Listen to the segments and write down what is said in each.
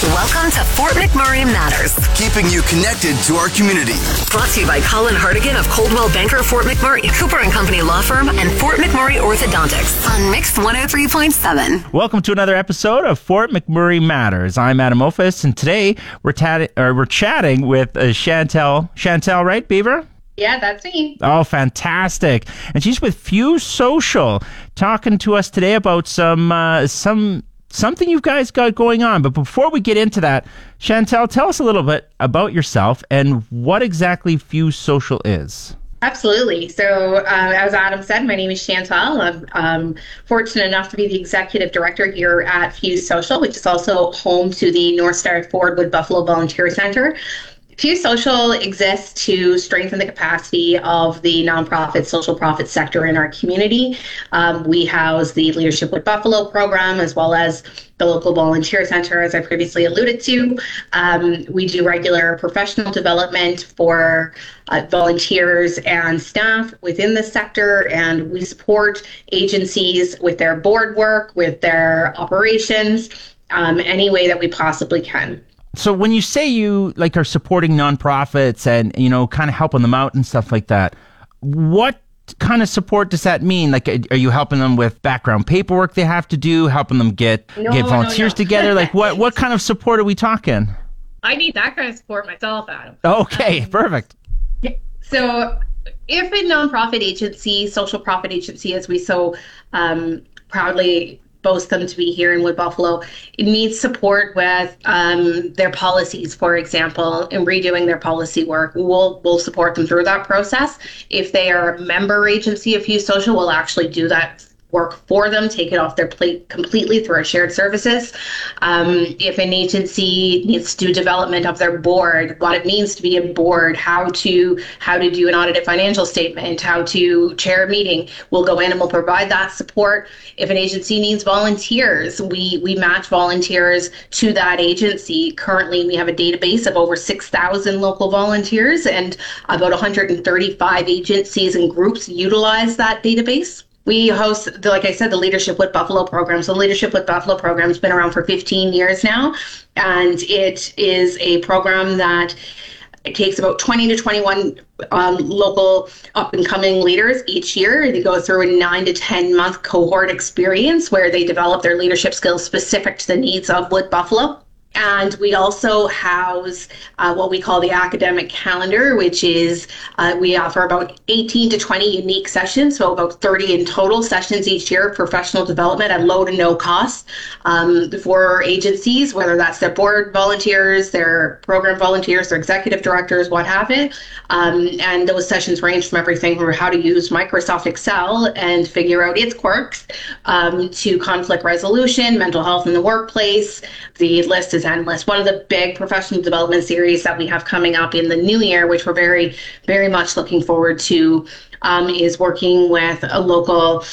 Welcome to Fort McMurray Matters. Keeping you connected to our community. Brought to you by Colin Hartigan of Coldwell Banker Fort McMurray, Cooper and Company Law Firm, and Fort McMurray Orthodontics on Mix 103.7. Welcome to another episode of Fort McMurray Matters. I'm Adam Ophis, and today we're, tat- we're chatting with uh, Chantel. Chantel, right, Beaver? Yeah, that's me. Oh, fantastic! And she's with Fuse Social, talking to us today about some uh, some something you guys got going on. But before we get into that, Chantel, tell us a little bit about yourself and what exactly Fuse Social is. Absolutely. So, uh, as Adam said, my name is Chantal. I'm um, fortunate enough to be the executive director here at Fuse Social, which is also home to the North Star Ford Wood Buffalo Volunteer Center. Fuse Social exists to strengthen the capacity of the nonprofit social profit sector in our community. Um, we house the Leadership Wood Buffalo program as well as the local volunteer center, as I previously alluded to. Um, we do regular professional development for uh, volunteers and staff within the sector, and we support agencies with their board work, with their operations, um, any way that we possibly can so when you say you like are supporting nonprofits and you know kind of helping them out and stuff like that what kind of support does that mean? Like are you helping them with background paperwork they have to do helping them get no, get volunteers no, no. together? Like what what kind of support are we talking? I need that kind of support myself adam. Okay um, perfect. so if a nonprofit agency social profit agency as we so um, proudly boast them to be here in Wood Buffalo. It needs support with um, their policies, for example, in redoing their policy work. We'll we'll support them through that process. If they are a member agency of Fuse Social, we'll actually do that work for them, take it off their plate completely through our shared services. Um, if an agency needs to do development of their board, what it means to be a board, how to how to do an audited financial statement, how to chair a meeting, we'll go in and we'll provide that support. If an agency needs volunteers, we we match volunteers to that agency. Currently, we have a database of over 6,000 local volunteers, and about 135 agencies and groups utilize that database. We host, the, like I said, the Leadership Wood Buffalo program. So, Leadership Wood Buffalo program has been around for 15 years now, and it is a program that it takes about 20 to 21 um, local up and coming leaders each year. They go through a nine to 10 month cohort experience where they develop their leadership skills specific to the needs of Wood Buffalo. And we also house uh, what we call the academic calendar, which is uh, we offer about 18 to 20 unique sessions, so about 30 in total sessions each year of professional development at low to no cost um, for agencies, whether that's their board volunteers, their program volunteers, their executive directors, what have it. Um, and those sessions range from everything from how to use Microsoft Excel and figure out its quirks um, to conflict resolution, mental health in the workplace. The list is endless. One of the big professional development series that we have coming up in the new year, which we're very, very much looking forward to, um, is working with a local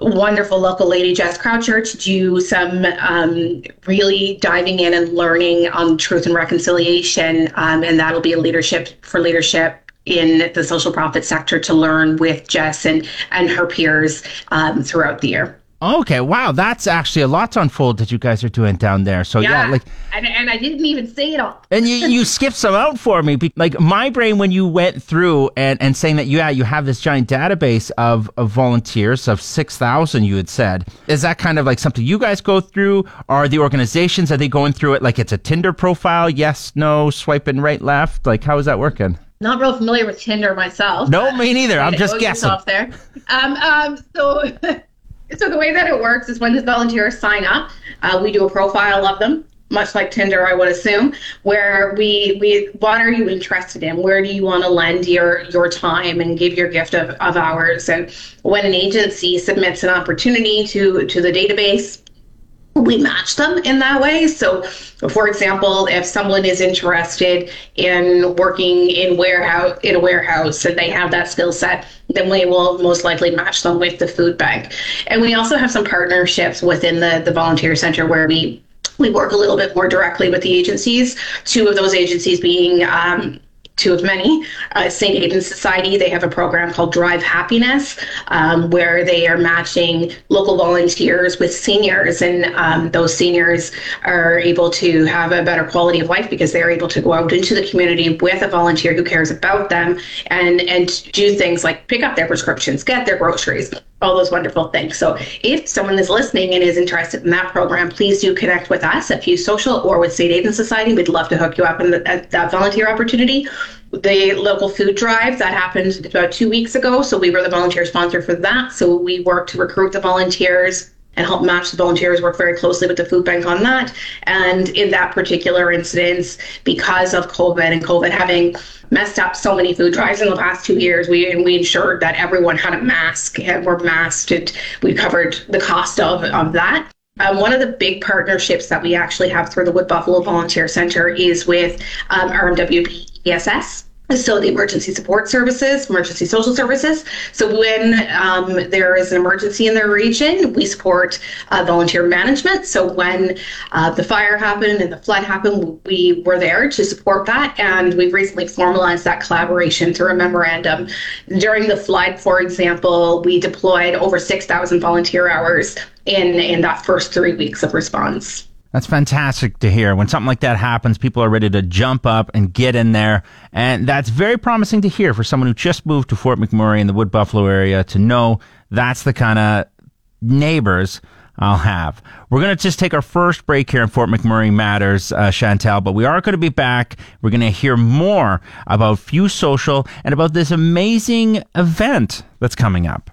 wonderful local lady, Jess Croucher, to do some um, really diving in and learning on truth and reconciliation. Um, and that'll be a leadership for leadership in the social profit sector to learn with Jess and, and her peers um, throughout the year. Okay, wow, that's actually a lot to unfold that you guys are doing down there. So yeah, yeah like, and, and I didn't even say it all. and you you skipped some out for me. Like my brain when you went through and and saying that yeah you have this giant database of of volunteers of six thousand you had said is that kind of like something you guys go through? Are the organizations are they going through it like it's a Tinder profile? Yes, no, swiping right, left. Like how is that working? Not real familiar with Tinder myself. No, me neither. I'm just guessing. There. Um, um, so. So the way that it works is when the volunteers sign up, uh, we do a profile of them, much like Tinder, I would assume, where we we what are you interested in? Where do you want to lend your your time and give your gift of, of hours? And when an agency submits an opportunity to to the database, we match them in that way. So, for example, if someone is interested in working in warehouse in a warehouse and they have that skill set, then we will most likely match them with the food bank. And we also have some partnerships within the the volunteer center where we we work a little bit more directly with the agencies. Two of those agencies being um, two of many. Uh, St. Aidan's Society, they have a program called Drive Happiness, um, where they are matching local volunteers with seniors, and um, those seniors are able to have a better quality of life because they're able to go out into the community with a volunteer who cares about them and and do things like pick up their prescriptions, get their groceries, all those wonderful things. So if someone is listening and is interested in that program, please do connect with us at Fuse Social or with St. Aidan Society. We'd love to hook you up in the, that volunteer opportunity. The local food drive that happened about two weeks ago. So we were the volunteer sponsor for that. So we worked to recruit the volunteers and help match the volunteers, work very closely with the food bank on that. And in that particular instance, because of COVID and COVID having messed up so many food drives in the past two years. We we ensured that everyone had a mask and were masked. And we covered the cost of, of that. Um, one of the big partnerships that we actually have through the Wood Buffalo Volunteer Center is with um, RMWB ESS so the emergency support services, emergency social services. So when um, there is an emergency in their region, we support uh, volunteer management. So when uh, the fire happened and the flood happened, we were there to support that. And we've recently formalized that collaboration through a memorandum. During the flood, for example, we deployed over 6,000 volunteer hours in, in that first three weeks of response. That's fantastic to hear. When something like that happens, people are ready to jump up and get in there. And that's very promising to hear for someone who just moved to Fort McMurray in the Wood Buffalo area to know that's the kind of neighbors I'll have. We're going to just take our first break here in Fort McMurray Matters, uh, Chantel, but we are going to be back. We're going to hear more about Fuse Social and about this amazing event that's coming up.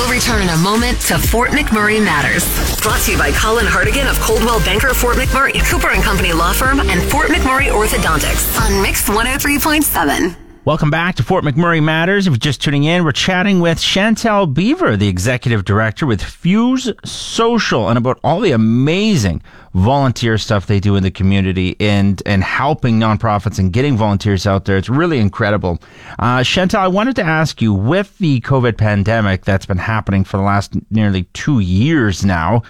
We'll return in a moment to Fort McMurray Matters. Brought to you by Colin Hartigan of Coldwell Banker Fort McMurray, Cooper and Company Law Firm, and Fort McMurray Orthodontics on Mix 103.7. Welcome back to Fort McMurray Matters. If you're just tuning in, we're chatting with Chantel Beaver, the executive director with Fuse Social, and about all the amazing volunteer stuff they do in the community and and helping nonprofits and getting volunteers out there. It's really incredible. Uh, Chantel, I wanted to ask you with the COVID pandemic that's been happening for the last nearly two years now.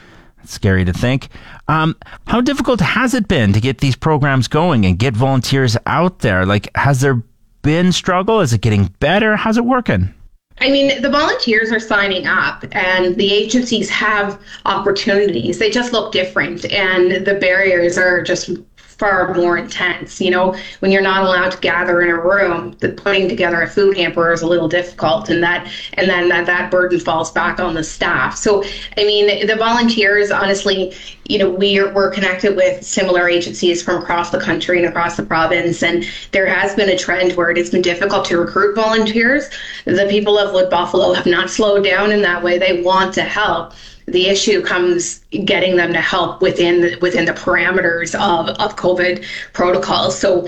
It's scary to think. Um, how difficult has it been to get these programs going and get volunteers out there? Like, has there been struggle? Is it getting better? How's it working? I mean, the volunteers are signing up and the agencies have opportunities. They just look different and the barriers are just far more intense. You know, when you're not allowed to gather in a room, the putting together a food hamper is a little difficult, and that and then that, that burden falls back on the staff. So, I mean, the volunteers, honestly, you know, we're we're connected with similar agencies from across the country and across the province, and there has been a trend where it has been difficult to recruit volunteers. The people of Wood Buffalo have not slowed down in that way. They want to help the issue comes getting them to help within the, within the parameters of, of COVID protocols. So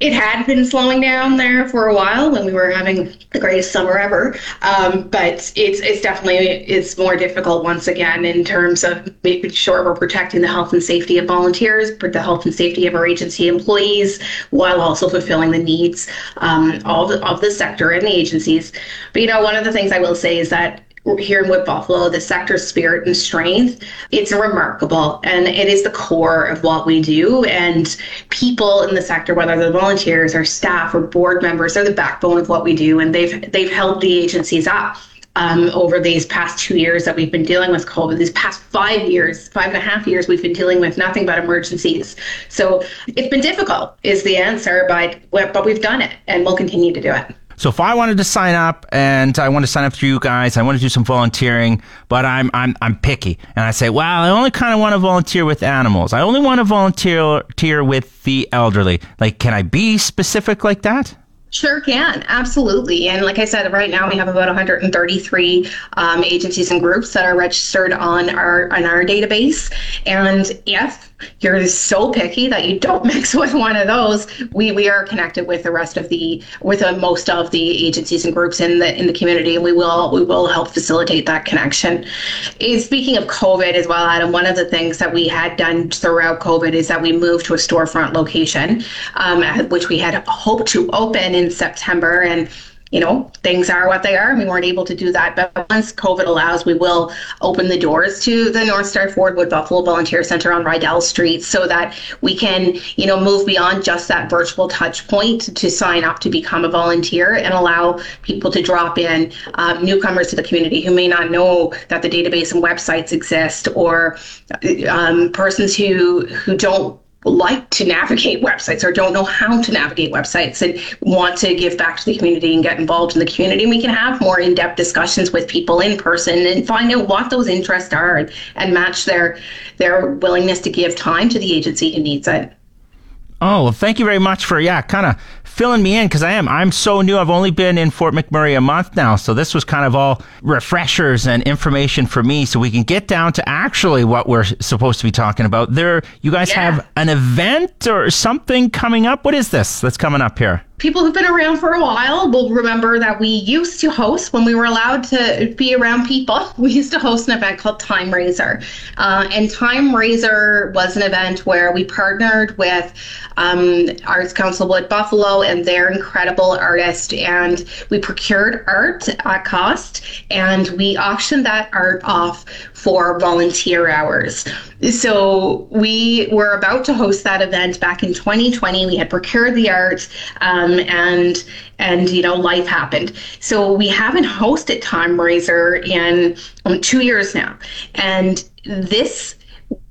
it had been slowing down there for a while when we were having the greatest summer ever. Um, but it's it's definitely it's more difficult once again in terms of making sure we're protecting the health and safety of volunteers, but the health and safety of our agency employees, while also fulfilling the needs um, of of the sector and the agencies. But you know, one of the things I will say is that here in Wood Buffalo, the sector's spirit and strength, it's remarkable. And it is the core of what we do. And people in the sector, whether they're volunteers or staff or board members, are the backbone of what we do. And they've they've held the agencies up. Um, over these past two years that we've been dealing with COVID, these past five years, five and a half years, we've been dealing with nothing but emergencies. So it's been difficult, is the answer, but but we've done it, and we'll continue to do it. So if I wanted to sign up and I want to sign up for you guys, I want to do some volunteering, but I'm I'm I'm picky, and I say, well, I only kind of want to volunteer with animals. I only want to volunteer with the elderly. Like, can I be specific like that? Sure can, absolutely. And like I said, right now we have about 133 um, agencies and groups that are registered on our on our database. And if you're so picky that you don't mix with one of those, we, we are connected with the rest of the with uh, most of the agencies and groups in the in the community, and we will we will help facilitate that connection. Eh, speaking of COVID as well, Adam, one of the things that we had done throughout COVID is that we moved to a storefront location, um, which we had hoped to open in September and you know, things are what they are. and We weren't able to do that. But once COVID allows, we will open the doors to the North Star Ford Wood Buffalo Volunteer Center on Riedel Street so that we can, you know, move beyond just that virtual touch point to sign up to become a volunteer and allow people to drop in um, newcomers to the community who may not know that the database and websites exist or um, persons who who don't like to navigate websites or don't know how to navigate websites and want to give back to the community and get involved in the community. we can have more in-depth discussions with people in person and find out what those interests are and, and match their their willingness to give time to the agency who needs it. Oh, well, thank you very much for yeah, kind of filling me in because I am I'm so new. I've only been in Fort McMurray a month now, so this was kind of all refreshers and information for me, so we can get down to actually what we're supposed to be talking about. There, you guys yeah. have an event or something coming up. What is this that's coming up here? People who've been around for a while will remember that we used to host when we were allowed to be around people. We used to host an event called Time Raiser, uh, and Time Raiser was an event where we partnered with um, Arts Council Wood Buffalo and their incredible artist, and we procured art at cost, and we auctioned that art off for volunteer hours. So we were about to host that event back in 2020. We had procured the art, um, and and you know life happened. So we haven't hosted Time Raiser in um, two years now, and this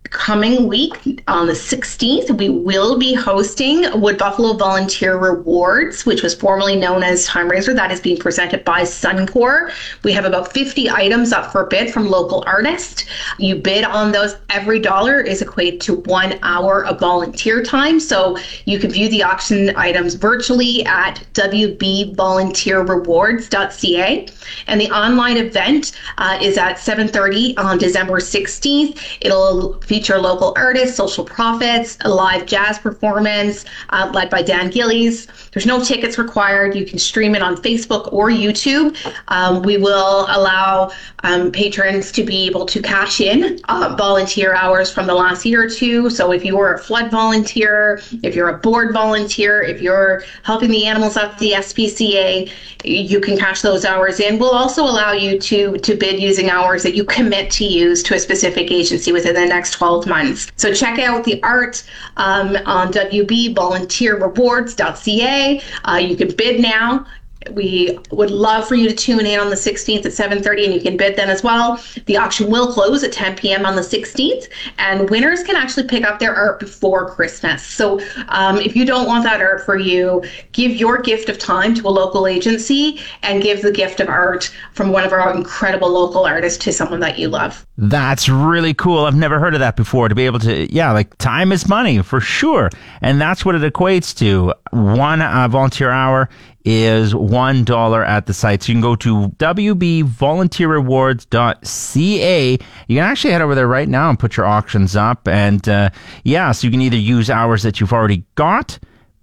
coming week on the 16th, we will be hosting Wood Buffalo Volunteer Rewards, which was formerly known as Time Raiser. That is being presented by Suncor. We have about 50 items up for bid from local artists. You bid on those. Every dollar is equated to one hour of volunteer time. So you can view the auction items virtually at wbvolunteerrewards.ca. And the online event uh, is at 7.30 on December 16th. It'll feature local artists, social profits, a live jazz performance uh, led by Dan Gillies. There's no tickets required. You can stream it on Facebook or YouTube. Um, we will allow um, patrons to be able to cash in uh, volunteer hours from the last year or two. So if you are a flood volunteer, if you're a board volunteer, if you're helping the animals at the SPCA, you can cash those hours in. We'll also allow you to to bid using hours that you commit to use to a specific agency within the next 12 months. So check out the art um, on wbvolunteerrewards.ca. Uh, you can bid now we would love for you to tune in on the 16th at 7.30 and you can bid then as well. The auction will close at 10 p.m on the 16th and winners can actually pick up their art before christmas. So um, if you don't want that art for you give your gift of time to a local agency and give the gift of art from one of our incredible local artists to someone that you love. That's really cool. I've never heard of that before. To be able to yeah like time is money for sure. And that's what it equates to. One uh, volunteer hour is $1 at the site. So you can go to wbvolunteerrewards.ca. You can actually head over there right now and put your auctions up. And uh, yeah, so you can either use hours that you've already got,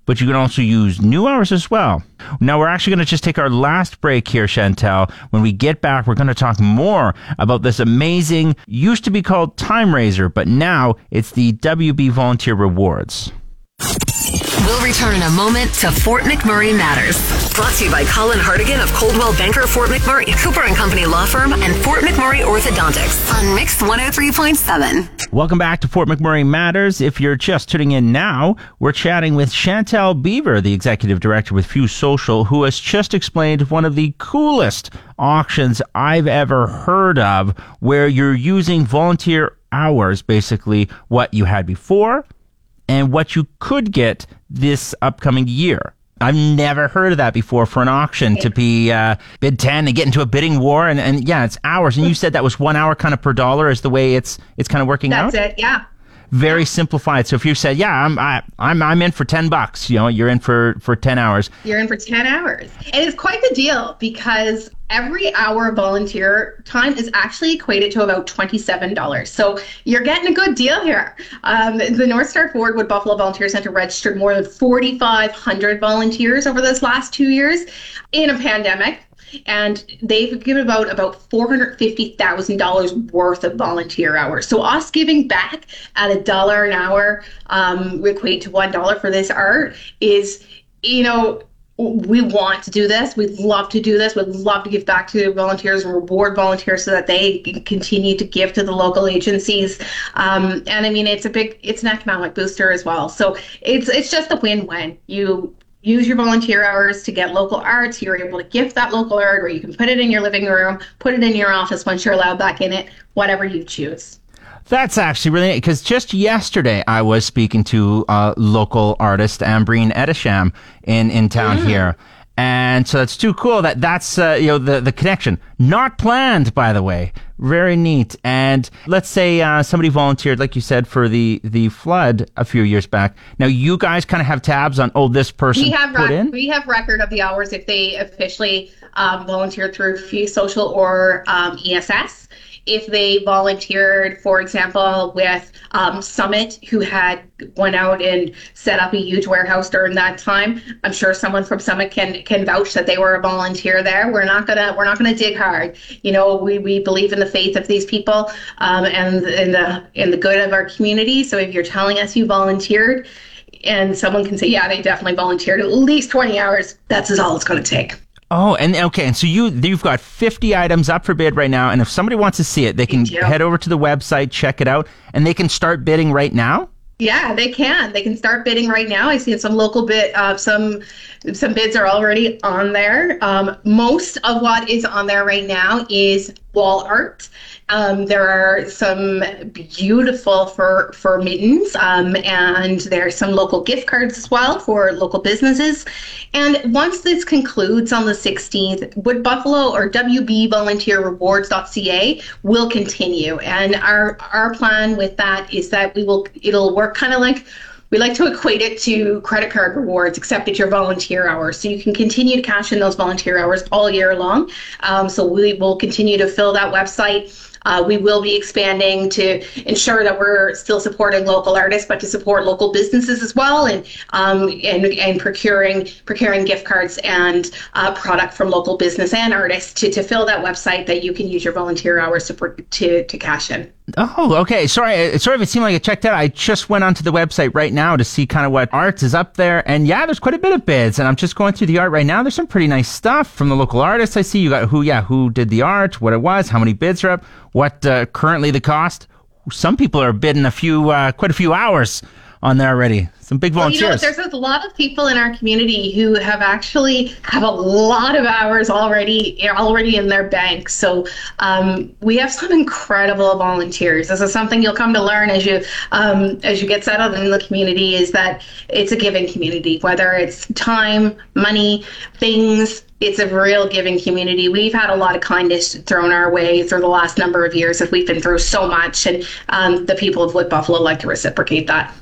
but you can also use new hours as well. Now, we're actually going to just take our last break here, Chantel. When we get back, we're going to talk more about this amazing, used to be called Time Raiser, but now it's the WB Volunteer Rewards. We'll return in a moment to Fort McMurray Matters. Brought to you by Colin Hartigan of Coldwell Banker Fort McMurray, Cooper and Company Law Firm, and Fort McMurray Orthodontics on Mix 103.7. Welcome back to Fort McMurray Matters. If you're just tuning in now, we're chatting with Chantel Beaver, the executive director with Fuse Social, who has just explained one of the coolest auctions I've ever heard of, where you're using volunteer hours, basically what you had before and what you could get this upcoming year. I've never heard of that before for an auction to be uh, bid 10 and get into a bidding war. And, and yeah, it's hours. And you said that was one hour kind of per dollar is the way it's it's kind of working That's out? That's it, yeah. Very simplified. So if you said, "Yeah, I'm I, I'm I'm in for ten bucks," you know, you're in for for ten hours. You're in for ten hours, and it's quite the deal because every hour of volunteer time is actually equated to about $27. So you're getting a good deal here. Um, the North Star Ford Wood Buffalo Volunteer Center registered more than 4,500 volunteers over this last two years in a pandemic and they've given about about four hundred fifty thousand dollars worth of volunteer hours. So us giving back at a dollar an hour, um, equate to one dollar for this art is, you know, we want to do this. We'd love to do this. We'd love to give back to volunteers and reward volunteers so that they continue to give to the local agencies. Um, and I mean, it's a big, it's an economic booster as well. So it's it's just a win-win. You use your volunteer hours to get local arts. You're able to gift that local art, or you can put it in your living room, put it in your office once you're allowed back in it, whatever you choose. That's actually really neat because just yesterday I was speaking to a local artist, Ambreen Edisham, in, in town mm. here. And so that's too cool that that's, uh, you know, the, the connection. Not planned, by the way. Very neat. And let's say uh, somebody volunteered, like you said, for the, the flood a few years back. Now, you guys kind of have tabs on, oh, this person we have put rec- in? We have record of the hours if they officially um, volunteered through Fuse Social or um, ESS if they volunteered, for example, with um, Summit, who had went out and set up a huge warehouse during that time. I'm sure someone from Summit can can vouch that they were a volunteer there. We're not gonna we're not gonna dig hard. You know, we, we believe in the faith of these people um, and in the in the good of our community. So if you're telling us you volunteered, and someone can say, yeah, they definitely volunteered at least 20 hours, that's all it's going to take. Oh, and okay, and so you you've got 50 items up for bid right now, and if somebody wants to see it, they can head over to the website, check it out, and they can start bidding right now. Yeah, they can. They can start bidding right now. I see some local bid, uh, some some bids are already on there. Um, most of what is on there right now is wall art. Um, there are some beautiful for for mittens, um, and there are some local gift cards as well for local businesses. And once this concludes on the 16th, Wood Buffalo or WB Volunteer Rewards.ca will continue. And our our plan with that is that we will it'll work kind of like we like to equate it to credit card rewards, except it's your volunteer hours. So you can continue to cash in those volunteer hours all year long. Um, so we will continue to fill that website uh, we will be expanding to ensure that we're still supporting local artists, but to support local businesses as well, and um, and, and procuring procuring gift cards and uh, product from local business and artists to, to fill that website that you can use your volunteer hours to to, to cash in. Oh, okay. Sorry, uh, sorry if it seemed like I checked out. I just went onto the website right now to see kind of what arts is up there, and yeah, there's quite a bit of bids. And I'm just going through the art right now. There's some pretty nice stuff from the local artists. I see you got who, yeah, who did the art, what it was, how many bids are up, what uh, currently the cost. Some people are bidding a few, uh, quite a few hours on there already. Some big volunteers. Well, you know, there's a lot of people in our community who have actually have a lot of hours already already in their bank. So um, we have some incredible volunteers. This is something you'll come to learn as you um, as you get settled in the community. Is that it's a giving community, whether it's time, money, things. It's a real giving community. We've had a lot of kindness thrown our way through the last number of years as we've been through so much, and um, the people of Wood Buffalo like to reciprocate that.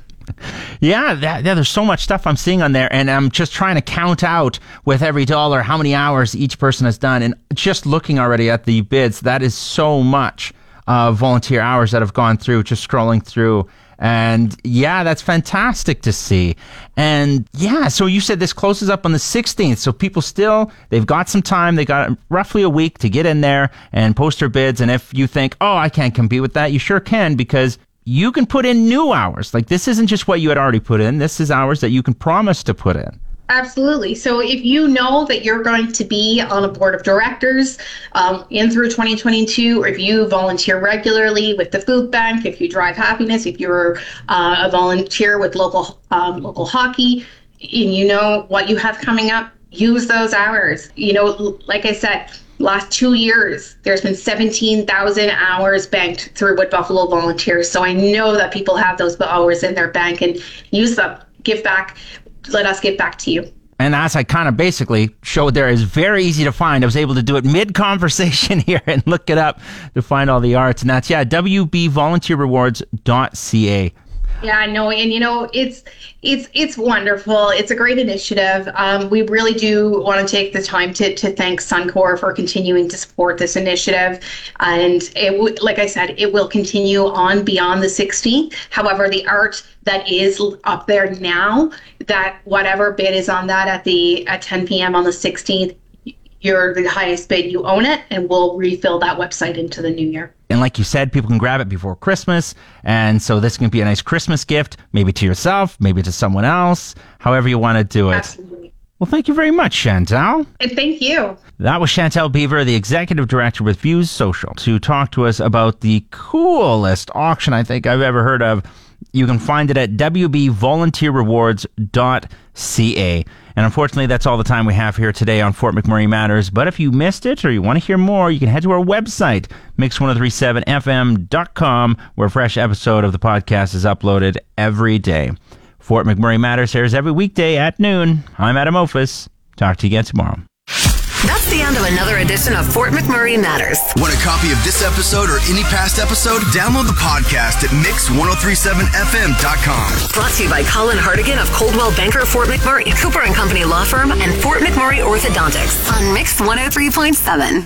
Yeah, that, yeah, there's so much stuff I'm seeing on there, and I'm just trying to count out with every dollar how many hours each person has done. And just looking already at the bids, that is so much uh, volunteer hours that have gone through, just scrolling through. And yeah, that's fantastic to see. And yeah, so you said this closes up on the 16th. So people still, they've got some time. They got roughly a week to get in there and post their bids. And if you think, oh, I can't compete with that, you sure can because you can put in new hours. Like this isn't just what you had already put in. This is hours that you can promise to put in. Absolutely. So if you know that you're going to be on a board of directors um, in through 2022, or if you volunteer regularly with the food bank, if you drive happiness, if you're uh, a volunteer with local um, local hockey, and you know what you have coming up, use those hours. You know, like I said, last two years, there's been 17,000 hours banked through Wood Buffalo Volunteers. So I know that people have those hours in their bank and use them. Give back. Let us get back to you. And as I kind of basically showed there, is very easy to find. I was able to do it mid conversation here and look it up to find all the arts. And that's, yeah, WBVolunteerRewards.ca. Yeah, no, and you know it's it's it's wonderful. It's a great initiative. Um, we really do want to take the time to to thank Suncor for continuing to support this initiative, and it w- like I said, it will continue on beyond the 16th. However, the art that is up there now, that whatever bid is on that at the at 10 p.m. on the 16th, you're the highest bid, you own it, and we'll refill that website into the new year. And like you said, people can grab it before Christmas. And so this can be a nice Christmas gift, maybe to yourself, maybe to someone else, however you want to do it. Absolutely. Well, thank you very much, Chantel. And thank you. That was Chantel Beaver, the executive director with Fuse Social, to talk to us about the coolest auction I think I've ever heard of. You can find it at wbvolunteerrewards.ca. And unfortunately, that's all the time we have here today on Fort McMurray Matters. But if you missed it or you want to hear more, you can head to our website, mix1037fm.com, where a fresh episode of the podcast is uploaded every day. Fort McMurray Matters airs every weekday at noon. I'm Adam Ophis. Talk to you again tomorrow. That's the end of another edition of Fort McMurray Matters. Want a copy of this episode or any past episode? Download the podcast at mix1037fm.com. Brought to you by Colin Hartigan of Coldwell Banker Fort McMurray, Cooper and Company Law Firm, and Fort McMurray Orthodontics on Mix 103.7.